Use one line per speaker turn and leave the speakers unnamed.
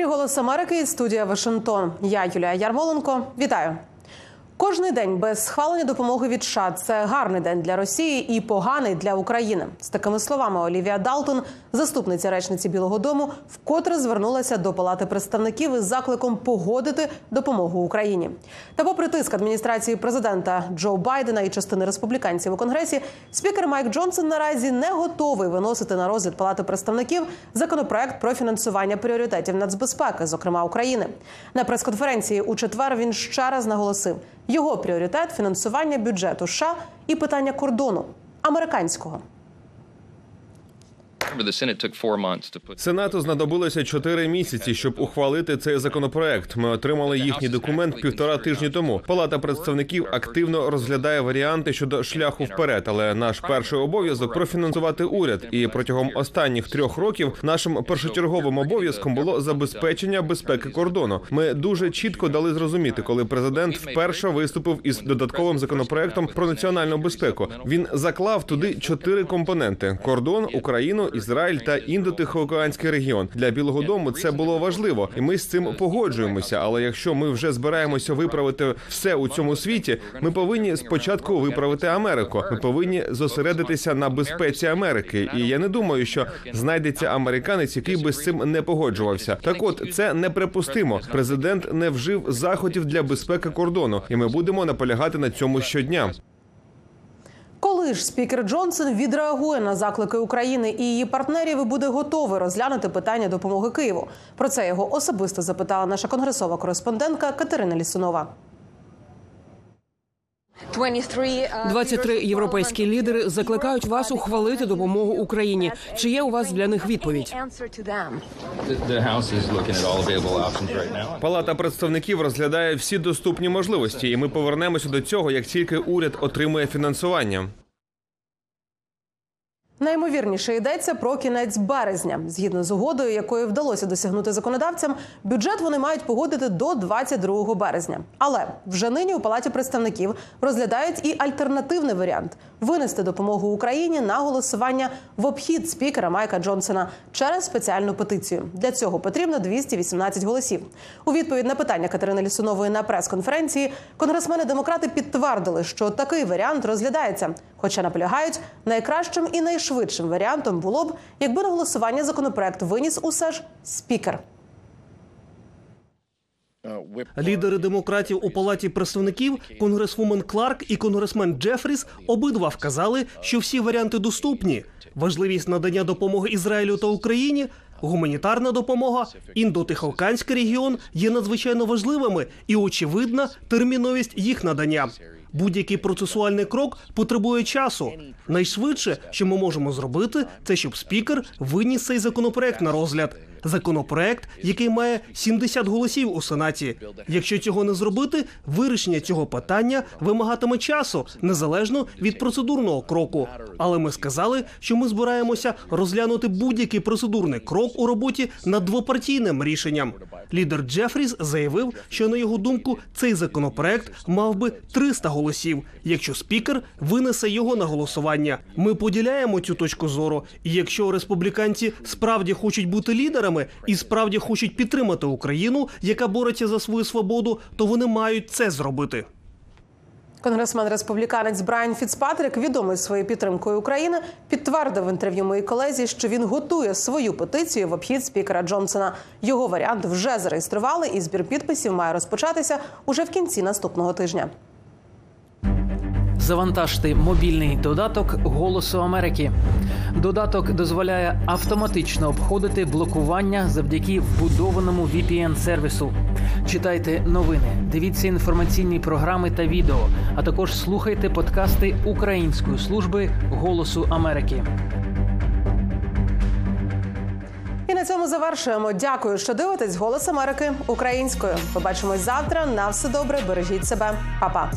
ефірі Голос Америки і студія Вашингтон. Я Юлія Ярмоленко. Вітаю. Кожний день без схвалення допомоги від США – це гарний день для Росії і поганий для України. З такими словами Олівія Далтон, заступниця речниці Білого Дому, вкотре звернулася до Палати представників із закликом погодити допомогу Україні. Та, попри тиск адміністрації президента Джо Байдена і частини республіканців у конгресі, спікер Майк Джонсон наразі не готовий виносити на розгляд Палати представників законопроект про фінансування пріоритетів нацбезпеки, зокрема України. На прес-конференції у четвер він ще раз наголосив. Його пріоритет фінансування бюджету США і питання кордону американського.
Сенату знадобилося чотири місяці, щоб ухвалити цей законопроект. Ми отримали їхній документ півтора тижні тому. Палата представників активно розглядає варіанти щодо шляху вперед. Але наш перший обов'язок профінансувати уряд. І протягом останніх трьох років нашим першочерговим обов'язком було забезпечення безпеки кордону. Ми дуже чітко дали зрозуміти, коли президент вперше виступив із додатковим законопроектом про національну безпеку. Він заклав туди чотири компоненти: кордон, Україну. Ізраїль та індотихоокеанський регіон для Білого Дому це було важливо, і ми з цим погоджуємося. Але якщо ми вже збираємося виправити все у цьому світі, ми повинні спочатку виправити Америку. Ми повинні зосередитися на безпеці Америки. І я не думаю, що знайдеться американець, який би з цим не погоджувався. Так, от це неприпустимо. Президент не вжив заходів для безпеки кордону, і ми будемо наполягати на цьому щодня.
Коли ж спікер Джонсон відреагує на заклики України і її партнерів і буде готовий розглянути питання допомоги Києву? Про це його особисто запитала наша конгресова кореспондентка Катерина Лісунова.
23 європейські лідери закликають вас ухвалити допомогу Україні. Чи є у вас для них відповідь?
Палата представників розглядає всі доступні можливості, і ми повернемося до цього, як тільки уряд отримує фінансування.
Найімовірніше йдеться про кінець березня. Згідно з угодою, якої вдалося досягнути законодавцям, бюджет вони мають погодити до 22 березня. Але вже нині у палаті представників розглядають і альтернативний варіант винести допомогу Україні на голосування в обхід спікера Майка Джонсона через спеціальну петицію. Для цього потрібно 218 голосів. У відповідь на питання Катерини Лісунової на прес-конференції конгресмени демократи підтвердили, що такий варіант розглядається, хоча наполягають найкращим і найшвидшим варіантом було б, якби на голосування законопроект виніс усе ж спікер.
Лідери демократів у палаті представників, конгресвумен Кларк і конгресмен Джефріс обидва вказали, що всі варіанти доступні. Важливість надання допомоги Ізраїлю та Україні, гуманітарна допомога, індотихоокеанський регіон є надзвичайно важливими і очевидна терміновість їх надання. Будь-який процесуальний крок потребує часу. Найшвидше, що ми можемо зробити, це щоб спікер виніс цей законопроект на розгляд. Законопроект, який має 70 голосів у сенаті. Якщо цього не зробити, вирішення цього питання вимагатиме часу незалежно від процедурного кроку. Але ми сказали, що ми збираємося розглянути будь-який процедурний крок у роботі над двопартійним рішенням. Лідер Джефріс заявив, що на його думку цей законопроект мав би 300 голосів, якщо спікер винесе його на голосування. Ми поділяємо цю точку зору. І якщо республіканці справді хочуть бути лідерами і справді хочуть підтримати Україну, яка бореться за свою свободу, то вони мають це зробити.
Конгресмен республіканець Брайан Фіцпатрік, відомий своєю підтримкою України, підтвердив в інтерв'ю моїй колезі, що він готує свою петицію в обхід спікера Джонсона. Його варіант вже зареєстрували, і збір підписів має розпочатися уже в кінці наступного тижня.
Завантажте мобільний додаток Голосу Америки. Додаток дозволяє автоматично обходити блокування завдяки вбудованому vpn сервісу Читайте новини, дивіться інформаційні програми та відео, а також слухайте подкасти Української служби Голосу Америки.
І на цьому завершуємо. Дякую, що дивитесь Голос Америки українською. Побачимось завтра. На все добре. Бережіть себе, Па-па.